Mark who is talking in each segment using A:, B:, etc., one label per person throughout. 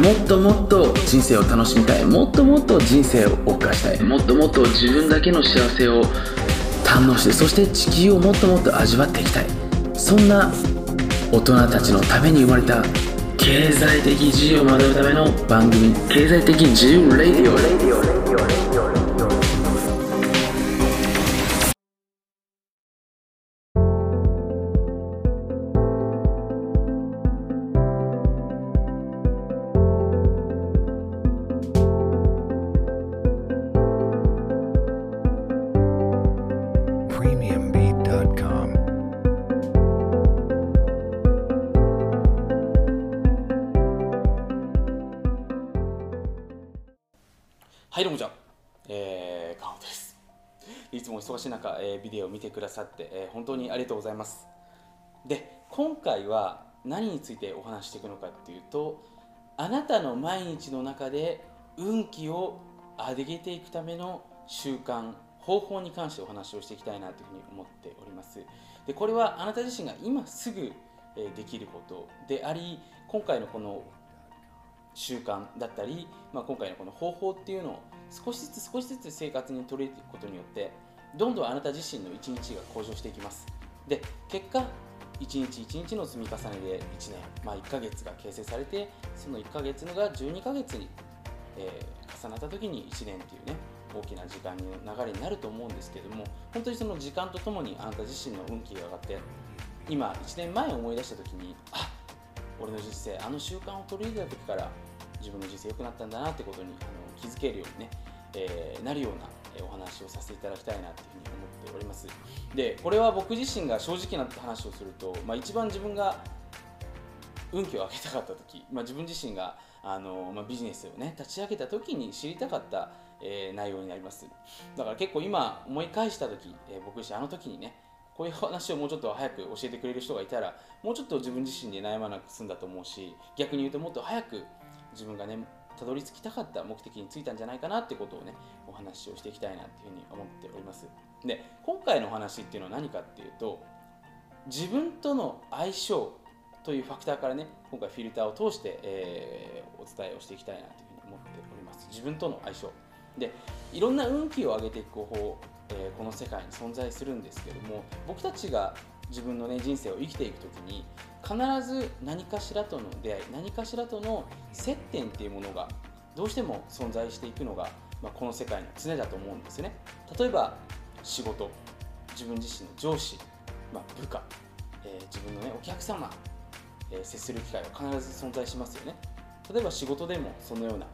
A: もっともっと人生を楽しみたい。もっともっと人生を謳歌したい。もっともっと自分だけの幸せを堪能してそして地球をもっともっと味わっていきたい。そんな大人たちのために生まれた経済的自由を学ぶための番組経済的自由レディオ「
B: 忙しい中、えービデオを見てくださって、えー本当にありがとうございます。で今回は何についてお話していくのかっていうとあなたの毎日の中で運気を上げていくための習慣方法に関してお話をしていきたいなというふうに思っております。でこれはあなた自身が今すぐできることであり今回のこの習慣だったり、まあ、今回のこの方法っていうのを少しずつ少しずつ生活に取り入れていくことによってどんどんあなた自身の一日が向上していきます。で結果一日一日の積み重ねで1年、まあ、1ヶ月が形成されてその1ヶ月のが12ヶ月に、えー重なった時に1年っていうね大きな時間の流れになると思うんですけども本当にその時間とともにあなた自身の運気が上がって今1年前思い出した時にあ俺の人生あの習慣を取り入れた時から自分の人生良くなったんだなってことにあの気づけるようにね、えーなるようなお話をさせていただきたいなというふうに思っております。でこれは僕自身が正直な話をすると、まあ、一番自分が運気を上げたかった時、まあ、自分自身があの、まあ、ビジネスをね立ち上げた時に知りたかった、えー内容になります。だから結構今思い返した時、えー僕自身あの時にねこういう話をもうちょっと早く教えてくれる人がいたらもうちょっと自分自身で悩まなく済んだと思うし逆に言うともっと早く自分がねたどり着きたかった目的についたんじゃないかなってことをねお話をしていきたいなっていうふうに思っております。で今回のお話っていうのは何かっていうと自分との相性というファクターからね今回フィルターを通して、えーお伝えをしていきたいなというふうに思っております。自分との相性。でいろんな運気を上げていく方法、えーこの世界に存在するんですけども僕たちが自分の、ね、人生を生きていく時に必ず何かしらとの出会い何かしらとの接点っていうものがどうしても存在していくのが、まあ、この世界の常だと思うんですね。例えば仕事自分自身の上司、まあ、部下、えー自分の、ね、お客様、えー接する機会は必ず存在しますよね。例えば仕事でもそのような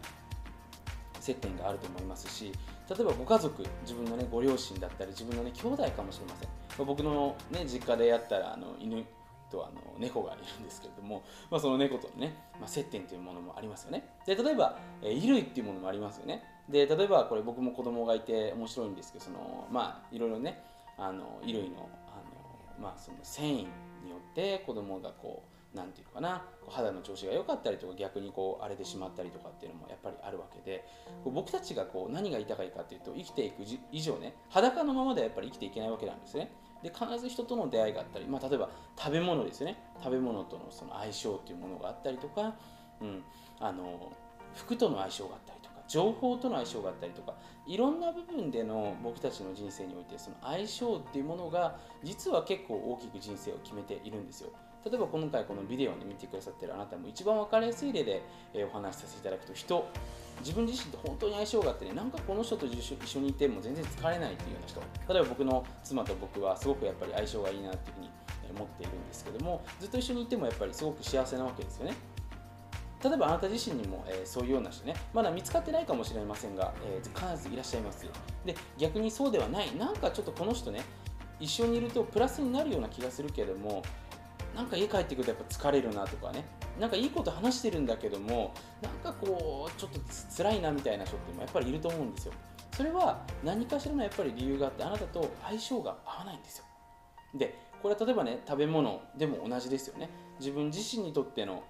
B: 接点があると思いますし例えばご家族自分の、ね、ご両親だったり自分の、ね、兄弟かもしれません、僕の、ね、実家でやったらあの犬とあの猫がいるんですけれども、まあ、その猫とのね、まあ、接点というものもありますよね。で例えば、えー衣類っていうものもありますよね。で例えばこれ僕も子供がいて面白いんですけどそのまあいろいろねあの衣類のあの、まあ、その繊維によって子供がこうなんていうかな肌の調子が良かったりとか逆にこう荒れてしまったりとかっていうのもやっぱりあるわけで僕たちがこう何が言いかっていうと生きていく以上ね裸のままではやっぱり生きていけないわけなんですね。で必ず人との出会いがあったり、まあ、例えば食べ物ですね。食べ物とのその相性というものがあったりとか、うん、あの服との相性があったりとか情報との相性があったりとかいろんな部分での僕たちの人生においてその相性っていうものが実は結構大きく人生を決めているんですよ。例えば今回このビデオを、ね、見てくださってるあなたも一番分かりやすい例で、えお話しさせていただくと人自分自身と本当に相性があってねなんかこの人と一緒にいても全然疲れないっていうような人例えば僕の妻と僕はすごくやっぱり相性がいいなっていうふうに思っているんですけどもずっと一緒にいてもやっぱりすごく幸せなわけですよね。例えばあなた自身にも、えーそういうような人ねまだ見つかってないかもしれませんが、えー必ずいらっしゃいますで逆にそうではない。なんかちょっとこの人ね一緒にいるとプラスになるような気がするけどもなんか家帰ってくるとやっぱ疲れるなとかね。なんかいいこと話してるんだけどもなんかこうちょっと辛いなみたいな人ってもやっぱりいると思うんですよ。それは何かしらのやっぱり理由があってあなたと相性が合わないんですよ。でこれは例えばね食べ物でも同じですよね。自分自身にとっての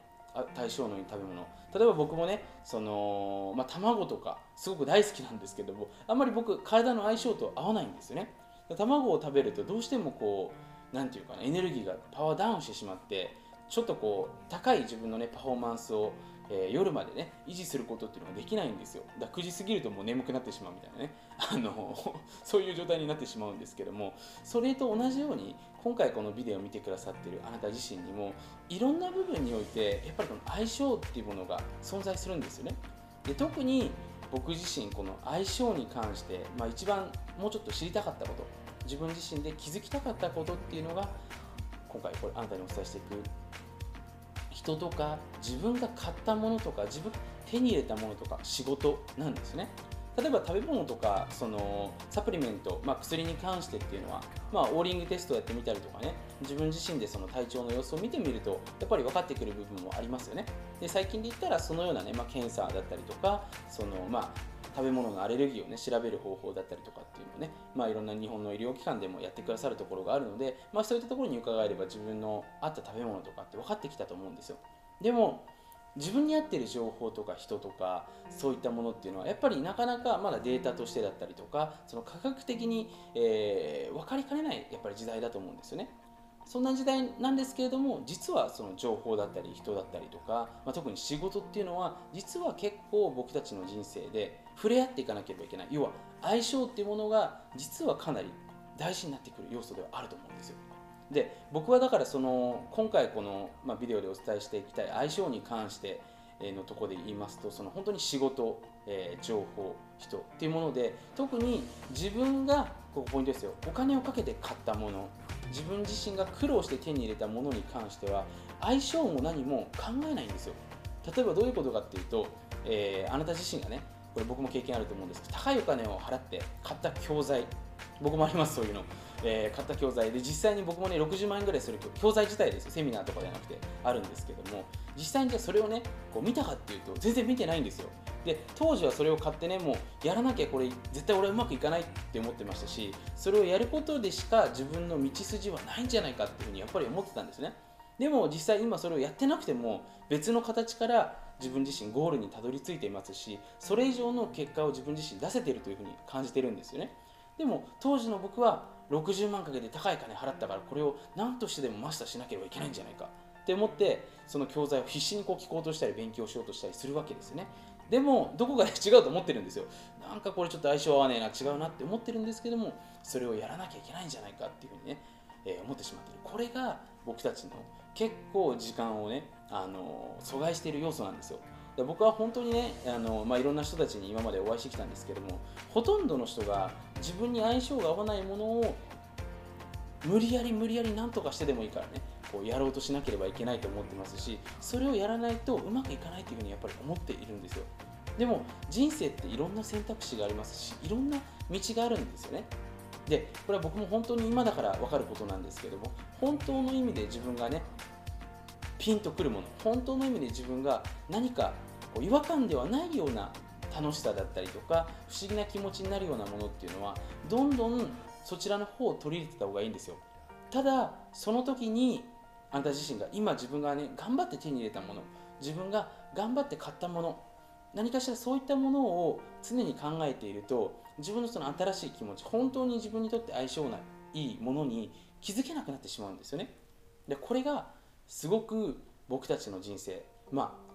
B: 対象のいい食べ物。例えば僕もねその、まあ、卵とかすごく大好きなんですけどもあんまり僕体の相性と合わないんですよね。卵を食べるとどうしてもこうなんていうかなエネルギーがパワーダウンしてしまってちょっとこう高い自分のねパフォーマンスをえー、夜までね維持することっていうのができないんですよ。だから9時過ぎるともう眠くなってしまうみたいなね。あの そういう状態になってしまうんですけどもそれと同じように今回このビデオを見てくださってるあなた自身にもいろんな部分においてやっぱりこの相性っていうものが存在するんですよね。で特に僕自身この相性に関して、まあ、一番もうちょっと知りたかったこと。自分自身で気づきたかったことっていうのが今回これあなたにお伝えしていく人とか自分が買ったものとか自分手に入れたものとか仕事なんですね。例えば食べ物とかそのサプリメント、まあ、薬に関してっていうのは、まあ、オーリングテストをやってみたりとかね自分自身でその体調の様子を見てみるとやっぱり分かってくる部分もありますよね。で最近で言ったらそのようなね、まあ、検査だったりとかその、まあ、食べ物のアレルギーをね調べる方法だったりとかっていうのをね、まあ、いろんな日本の医療機関でもやってくださるところがあるので、まあ、そういったところに伺えれば自分の合った食べ物とかって分かってきたと思うんですよ。でも自分に合ってる情報とか人とかそういったものっていうのはやっぱりなかなかまだデータとしてだったりとかその科学的に、えー、分かりかねないやっぱり時代だと思うんですよね。そんな時代なんですけれども実はその情報だったり人だったりとか、まあ、特に仕事っていうのは実は結構僕たちの人生で触れ合っていかなければいけない要は相性っていうものが実はかなり大事になってくる要素ではあると思うんですよ。で僕はだからその今回この、まあ、ビデオでお伝えしていきたい相性に関してのところで言いますとその本当に仕事、えー、情報人っていうもので特に自分がここポイントですよ。お金をかけて買ったもの自分自身が苦労して手に入れたものに関しては相性も何も考えないんですよ。例えばどういうことかっていうと、えー、あなた自身がねこれ僕も経験あると思うんですけど高いお金を払って買った教材僕もありますそういうの、えー、買った教材で実際に僕もね60万円ぐらいする教材自体ですよ。セミナーとかじゃなくてあるんですけども実際にじゃあそれをねこう見たかっていうと全然見てないんですよ。で当時はそれを買ってねもうやらなきゃこれ絶対俺はうまくいかないって思ってましたしそれをやることでしか自分の道筋はないんじゃないかっていうふうにやっぱり思ってたんですね。でも実際今それをやってなくても別の形から自分自身ゴールにたどり着いていますしそれ以上の結果を自分自身出せているというふうに感じてるんですよね。でも当時の僕は60万かけて高い金払ったからこれを何としてでもマスターしなければいけないんじゃないか。って思ってその教材を必死にこう聞こうとしたり勉強しようとしたりするわけですよね。でもどこかで違うと思ってるんですよ。なんかこれちょっと相性合わねえな違うなって思ってるんですけどもそれをやらなきゃいけないんじゃないかっていうふうにね、えー、思ってしまってる。これが僕たちの結構時間をねあの阻害している要素なんですよ。で僕は本当にねあの、まあ、いろんな人たちに今までお会いしてきたんですけどもほとんどの人が自分に相性が合わないものを無理やり無理やり何とかしてでもいいからねこうやろうとしなければいけないと思ってますしそれをやらないとうまくいかないというふうにやっぱり思っているんですよ。でも人生っていろんな選択肢がありますしいろんな道があるんですよね。でこれは僕も本当に今だから分かることなんですけども本当の意味で自分がねピンとくるもの本当の意味で自分が何かこう違和感ではないような楽しさだったりとか不思議な気持ちになるようなものっていうのはどんどんそちらの方を取り入れてた方がいいんですよ。ただその時にあなた自身が今自分がね頑張って手に入れたもの自分が頑張って買ったもの何かしらそういったものを常に考えていると自分のその新しい気持ち本当に自分にとって相性がいいものに気づけなくなってしまうんですよね。でこれがすごく僕たちの人生まあ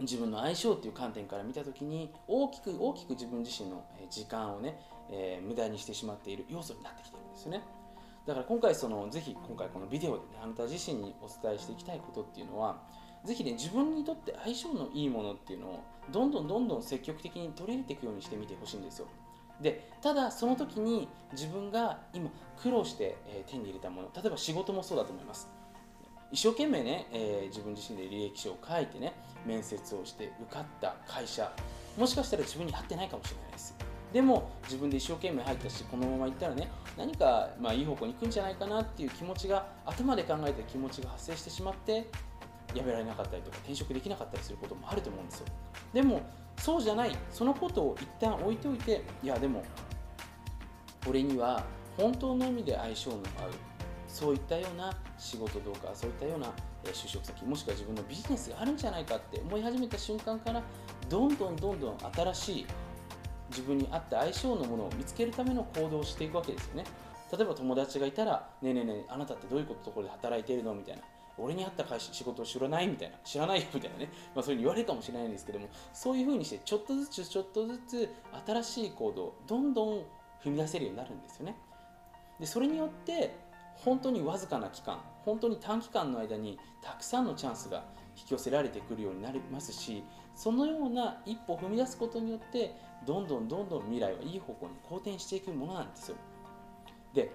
B: 自分の相性っていう観点から見た時に大きく大きく自分自身の時間をね、えー、無駄にしてしまっている要素になってきてるんですよね。だから今回そのぜひ今回このビデオで、ね、あなた自身にお伝えしていきたいことっていうのはぜひね自分にとって相性のいいものっていうのをどんどんどんどん積極的に取り入れていくようにしてみてほしいんですよ。でただその時に自分が今苦労して、手に入れたもの例えば仕事もそうだと思います。一生懸命ね、えー、自分自身で履歴書を書いてね面接をして受かった会社もしかしたら自分に合ってないかもしれないです。でも自分で一生懸命入ったしこのまま行ったらね何かまあいい方向に行くんじゃないかなっていう気持ちが頭で考えた気持ちが発生してしまって辞められなかったりとか転職できなかったりすることもあると思うんですよ。でもそうじゃないそのことを一旦置いておいていやでも俺には本当の意味で相性の合うそういったような仕事どうかそういったような就職先もしくは自分のビジネスがあるんじゃないかって思い始めた瞬間からどんどんどんどん新しい自分に合った相性のものを見つけるための行動をしていくわけですよね。例えば友達がいたら「ねえねえねえあなたってどういうことところで働いてるの?」みたいな。俺に合った会社仕事を知らない？みたいな。知らないよみたいなね、まあ、そういうふうに言われるかもしれないんですけどもそういうふうにしてちょっとずつちょっとずつ新しい行動どんどん踏み出せるようになるんですよね。でそれによって本当にわずかな期間本当に短期間の間にたくさんのチャンスが引き寄せられてくるようになりますしそのような一歩踏み出すことによってどんどんどんどん未来はいい方向に好転していくものなんですよ。で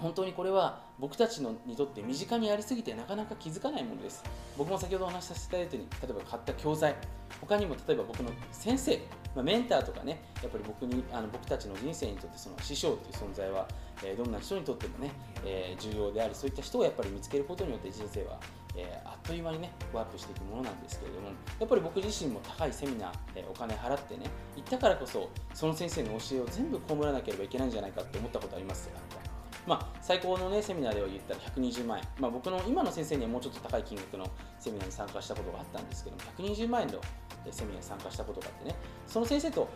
B: 本当にこれは僕たちのにとって身近にありすぎてなかなか気づかないものです。僕も先ほどお話しさせていただいたように例えば買った教材他にも例えば僕の先生、まあ、メンターとかねやっぱり僕にあの僕たちの人生にとってその師匠という存在は、えー、どんな人にとってもね、えー、重要でありそういった人をやっぱり見つけることによって人生はえー、あっという間にねワープしていくものなんですけれどもやっぱり僕自身も高いセミナー、えー、お金払ってね行ったからこそその先生の教えを全部被らなければいけないんじゃないかって思ったことあります？まあ、最高の、ね、セミナーでは言ったら120万円、まあ、僕の今の先生にはもうちょっと高い金額のセミナーに参加したことがあったんですけども120万円のセミナーに参加したことがあってね。その先生と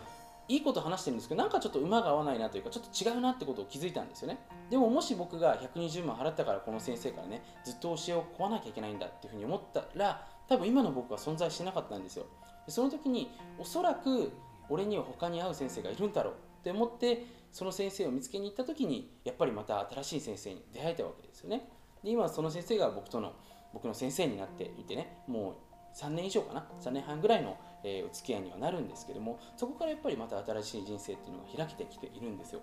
B: いいこと話してるんですけどなんかちょっと馬が合わないなというかちょっと違うなってことを気づいたんですよね。でももし僕が120万払ったからこの先生からねずっと教えを請わなきゃいけないんだっていうふうに思ったら多分今の僕は存在してなかったんですよ。その時におそらく俺には他に合う先生がいるんだろうって思ってその先生を見つけに行った時にやっぱりまた新しい先生に出会えたわけですよね。で今その先生が僕との僕の先生になっていてねもう3年以上かな3年半ぐらいの、えー、お付き合いにはなるんですけどもそこからやっぱりまた新しい人生っていうのが開けてきているんですよ。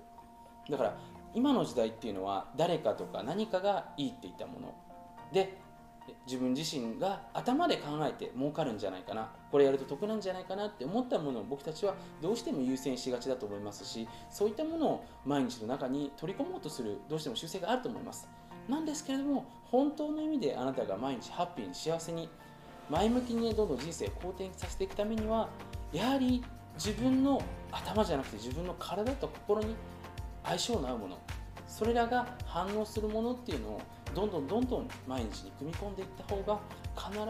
B: だから今の時代っていうのは誰かとか何かがいいって言ったもの。で自分自身が頭で考えて儲かるんじゃないかな。これやると得なんじゃないかなって思ったものを僕たちはどうしても優先しがちだと思いますしそういったものを毎日の中に取り込もうとするどうしても習性があると思います。なんですけれども本当の意味であなたが毎日ハッピーに幸せに前向きにどんどん人生を好転させていくためにはやはり自分の頭じゃなくて自分の体と心に相性の合うものそれらが反応するものっていうのをどんどんどんどん毎日に組み込んでいった方が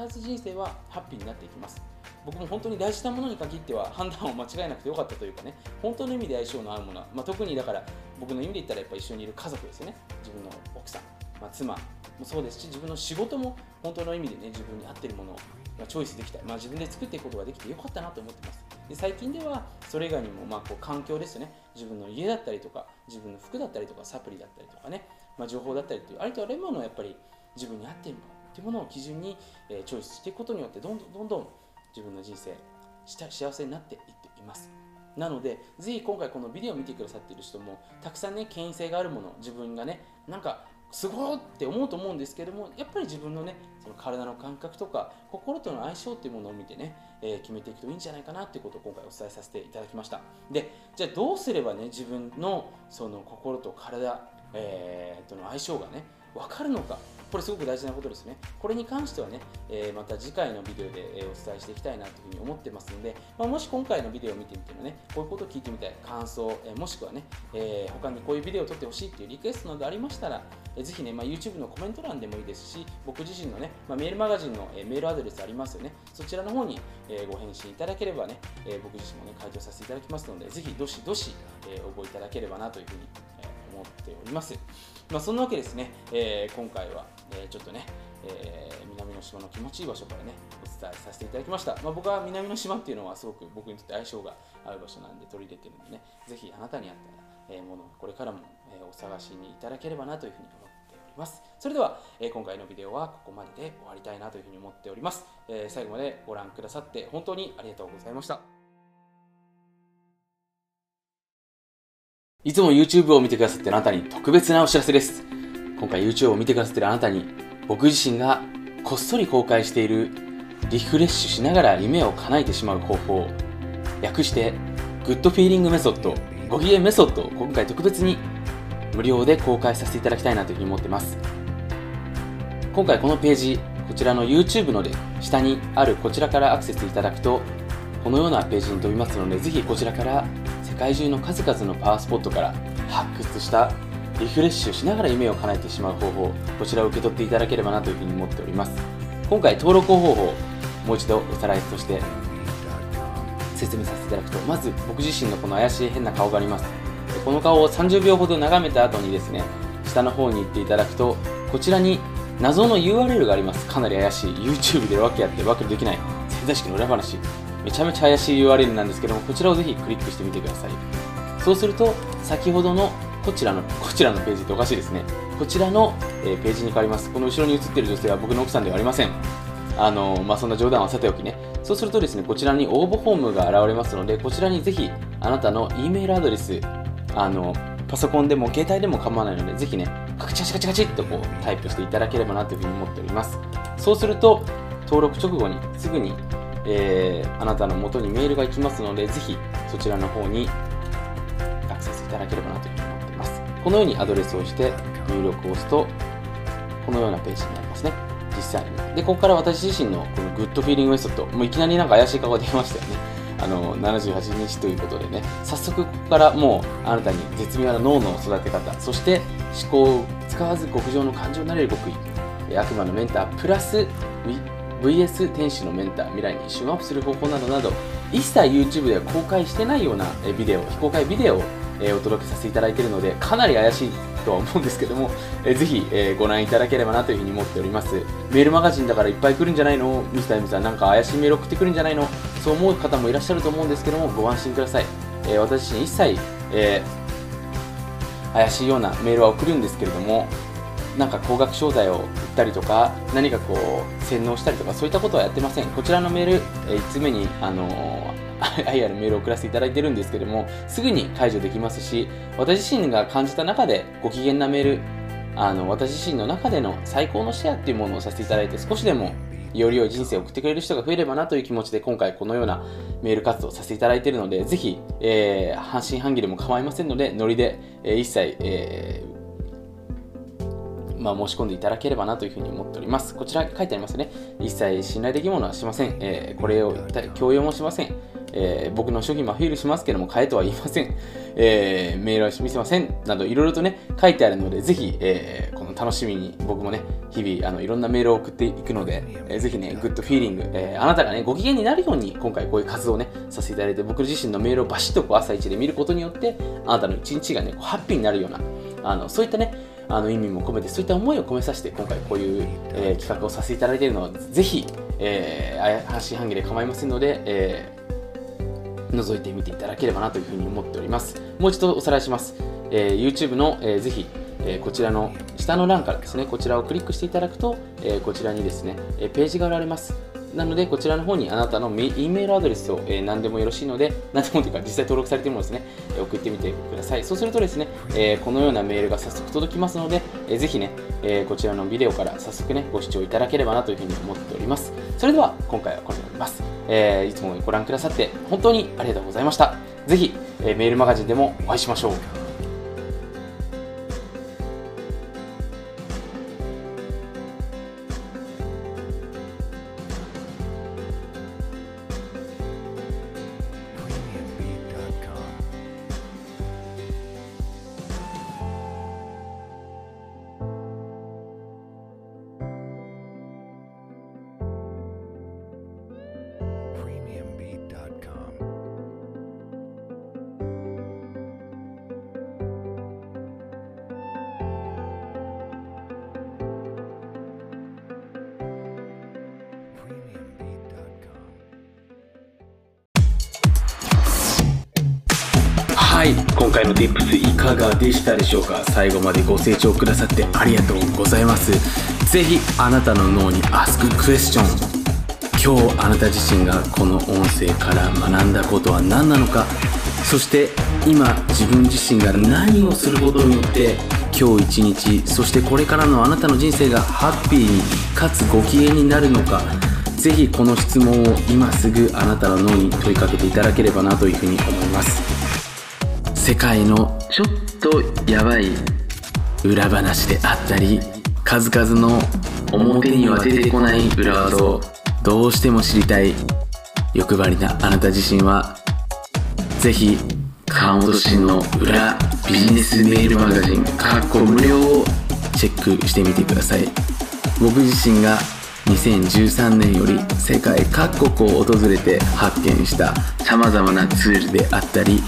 B: 必ず人生はハッピーになっていきます。僕も本当に大事なものに限っては判断を間違えなくてよかったというかね本当の意味で相性の合うものは、まあ、特にだから僕の意味で言ったらやっぱ一緒にいる家族ですよね。自分の奥さん、まあ、妻もそうですし自分の仕事も本当の意味でね自分に合ってるものをチョイスできた、まあ、自分で作っていくことができてよかったなと思ってます。で最近ではそれ以外にもまあこう環境ですね。自分の家だったりとか自分の服だったりとかサプリだったりとかね、まあ、情報だったりというありとあらゆるものをやっぱり自分に合っているものというものを基準に、えチョイスしていくことによってどんどんどんどん自分の人生幸せになっていっています。なので、ぜひ今回このビデオを見てくださっている人も、たくさんね、権威性があるもの、自分がね、なんかすごいって思うと思うんですけどもやっぱり自分のねその体の感覚とか心との相性っていうものを見てね、えー、決めていくといいんじゃないかなっていうことを今回お伝えさせていただきました。でじゃあどうすればね自分のその心と体、えー、との相性がね分かるのかこれすごく大事なことですね。これに関してはね、えー、また次回のビデオで、えお伝えしていきたいなというふうに思ってますので、まあ、もし今回のビデオを見てみてもね、こういうことを聞いてみたい、感想、えもしくはね、えー、他にこういうビデオを撮ってほしいっていうリクエストなどありましたら、えぜひね、まあ、YouTube のコメント欄でもいいですし、僕自身のね、まあ、メールマガジンの、えメールアドレスありますよね、そちらの方に、えご返信いただければね、え僕自身もね、回答させていただきますので、ぜひどしどし、え応募いただければなというふうに、え思っております。まあ、そんなわけですね、えー、今回は、えー、ちょっとね、えー、南の島の気持ちいい場所からね、お伝えさせていただきました。まあ、僕は南の島っていうのはすごく僕にとって相性が合う場所なんで取り入れてるんでね、ぜひあなたに合った、ものをこれからも、お探しにいただければなというふうに思っております。それでは、え今回のビデオはここまでで終わりたいなというふうに思っております。え最後までご覧くださって本当にありがとうございました。いつも YouTube を見てくださっているあなたに特別なお知らせです。今回 YouTube を見てくださっているあなたに、僕自身がこっそり公開しているリフレッシュしながら夢を叶えてしまう方法、略して good feeling method、ご機嫌メソッドを今回特別に無料で公開させていただきたいなというふうに思っています。今回このページ、こちらの YouTube ので下にあるこちらからアクセスいただくと、このようなページに飛びますので、ぜひこちらから界中の数々のパワースポットから発掘したリフレッシュしながら夢を叶えてしまう方法こちらを受け取っていただければなというふうに思っております。今回登録方法もう一度おさらいとして説明させていただくとまず僕自身のこの怪しい変な顔があります。この顔を30秒ほど眺めた後にですね下の方に行っていただくとこちらに謎の URL があります。かなり怪しい。YouTube で訳やってわけできない。潜在意識の裏話。めちゃめちゃ怪しい URL なんですけどもこちらをぜひクリックしてみてください。そうすると先ほどのこちらのこちらのページっておかしいですね。こちらの、えページに変わります。この後ろに映っている女性は僕の奥さんではありません。あのまあ、そんな冗談はさておきね。そうするとですねこちらに応募フォームが現れますのでこちらにぜひあなたの E メールアドレスあのパソコンでも携帯でも構わないのでぜひねカチカチカチカチっとこうタイプしていただければなというふうに思っております。そうすると登録直後にすぐに、えーあなたの元にメールが行きますのでぜひそちらの方にアクセスいただければなというふうに思っています。このようにアドレスをして入力を押すとこのようなページになりますね。実際に。でここから私自身のこの good feeling method もういきなりなんか怪しい顔が出ましたよね。あの78日ということでね。早速ここからもうあなたに絶妙な脳の育て方そして思考を使わず極上の感情になれる極意悪魔のメンタープラス V- VS 天使のメンター未来にシューアップする方法などなど一切 YouTube では公開してないようなビデオ非公開ビデオをお届けさせていただいているのでかなり怪しいとは思うんですけども、えーぜひ、えご覧いただければなというふうに思っております。メールマガジンだからいっぱい来るんじゃないの？ミスター M さんなんか怪しいメール送ってくるんじゃないの？そう思う方もいらっしゃると思うんですけどもご安心ください、え私自身一切、え怪しいようなメールは送るんですけれどもなんか高額商材を売ったりとか何かこう洗脳したりとかそういったことはやってません。こちらのメール、え1つ目にあのー愛あるメールを送らせていただいてるんですけどもすぐに解除できますし私自身が感じた中でご機嫌なメールあの私自身の中での最高のシェアっていうものをさせていただいて少しでもより良い人生を送ってくれる人が増えればなという気持ちで今回このようなメール活動をさせていただいているのでぜひ、えー半信半疑でも構いませんのでノリで、えー一切、えーまあ、申し込んでいただければなというふうに思っております。こちら書いてありますね。一切信頼できるものはしません。えーこれを強要もしません。えー僕の商品もアピールしますけども、買えとは言いません。えーメールは見せません。など、いろいろとね、書いてあるので、ぜひ、えーこの楽しみに僕もね、日々、あのいろんなメールを送っていくので、えーぜひね、グッドフィーリング、えーあなたがね、ご機嫌になるように、今回こういう活動をね、させていただいて、僕自身のメールをバシッとこう朝一で見ることによって、あなたの一日がね、こうハッピーになるような、あのそういったね、あの意味も込めてそういった思いを込めさせて今回こういう、えー企画をさせていただいているのでぜひ、えー、半信半疑で構いませんので、えー覗いてみていただければなというふうに思っております。もう一度おさらいします、えー YouTube の、えーぜひえーこちらの下の欄からですねこちらをクリックしていただくと、えーこちらにですね、えーページが現れます。なのでこちらの方にあなたのメ E メールアドレスを、えー何でもよろしいので何でもというか実際登録されているものですね、えー送ってみてください。そうするとですね、えーこのようなメールが早速届きますので、えーぜひね、えーこちらのビデオから早速ねご視聴いただければなというふうに思っております。それでは今回はこれで終わります、えーいつもご覧くださって本当にありがとうございました。ぜひ、えーメールマガジンでもお会いしましょう
A: はい。今回の Tips いかがでしたでしょうか？最後までご清聴くださってありがとうございます。ぜひあなたの脳に Ask Question 今日あなた自身がこの音声から学んだことは何なのか？そして今自分自身が何をすることによって今日一日そしてこれからのあなたの人生がハッピーにかつご機嫌になるのか？ぜひこの質問を今すぐあなたの脳に問いかけていただければなというふうに思います。世界のちょっとやばい裏話であったり数々の表には出てこない裏技をどうしても知りたい欲張りなあなた自身はぜひ川本慎の裏ビジネスメールマガジンかっこ無料をチェックしてみてください。僕自身が2013年より世界各国を訪れて発見した様々なツールであったり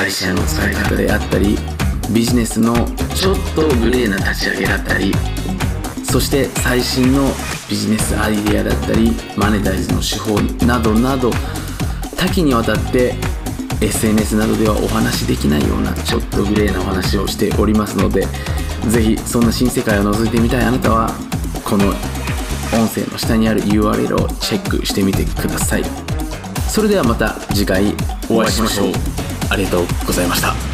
A: 会社の使い方であったりビジネスのちょっとグレーな立ち上げだったり
B: そして最新のビジネスアイデアだったりマネタイズの手法などなど多岐にわたって SNS などではお話しできないようなちょっとグレーなお話をしておりますのでぜひそんな新世界を覗いてみたいあなたはこの音声の下にある URL をチェックしてみてください。それではまた次回お会いしましょう。ありがとうございました。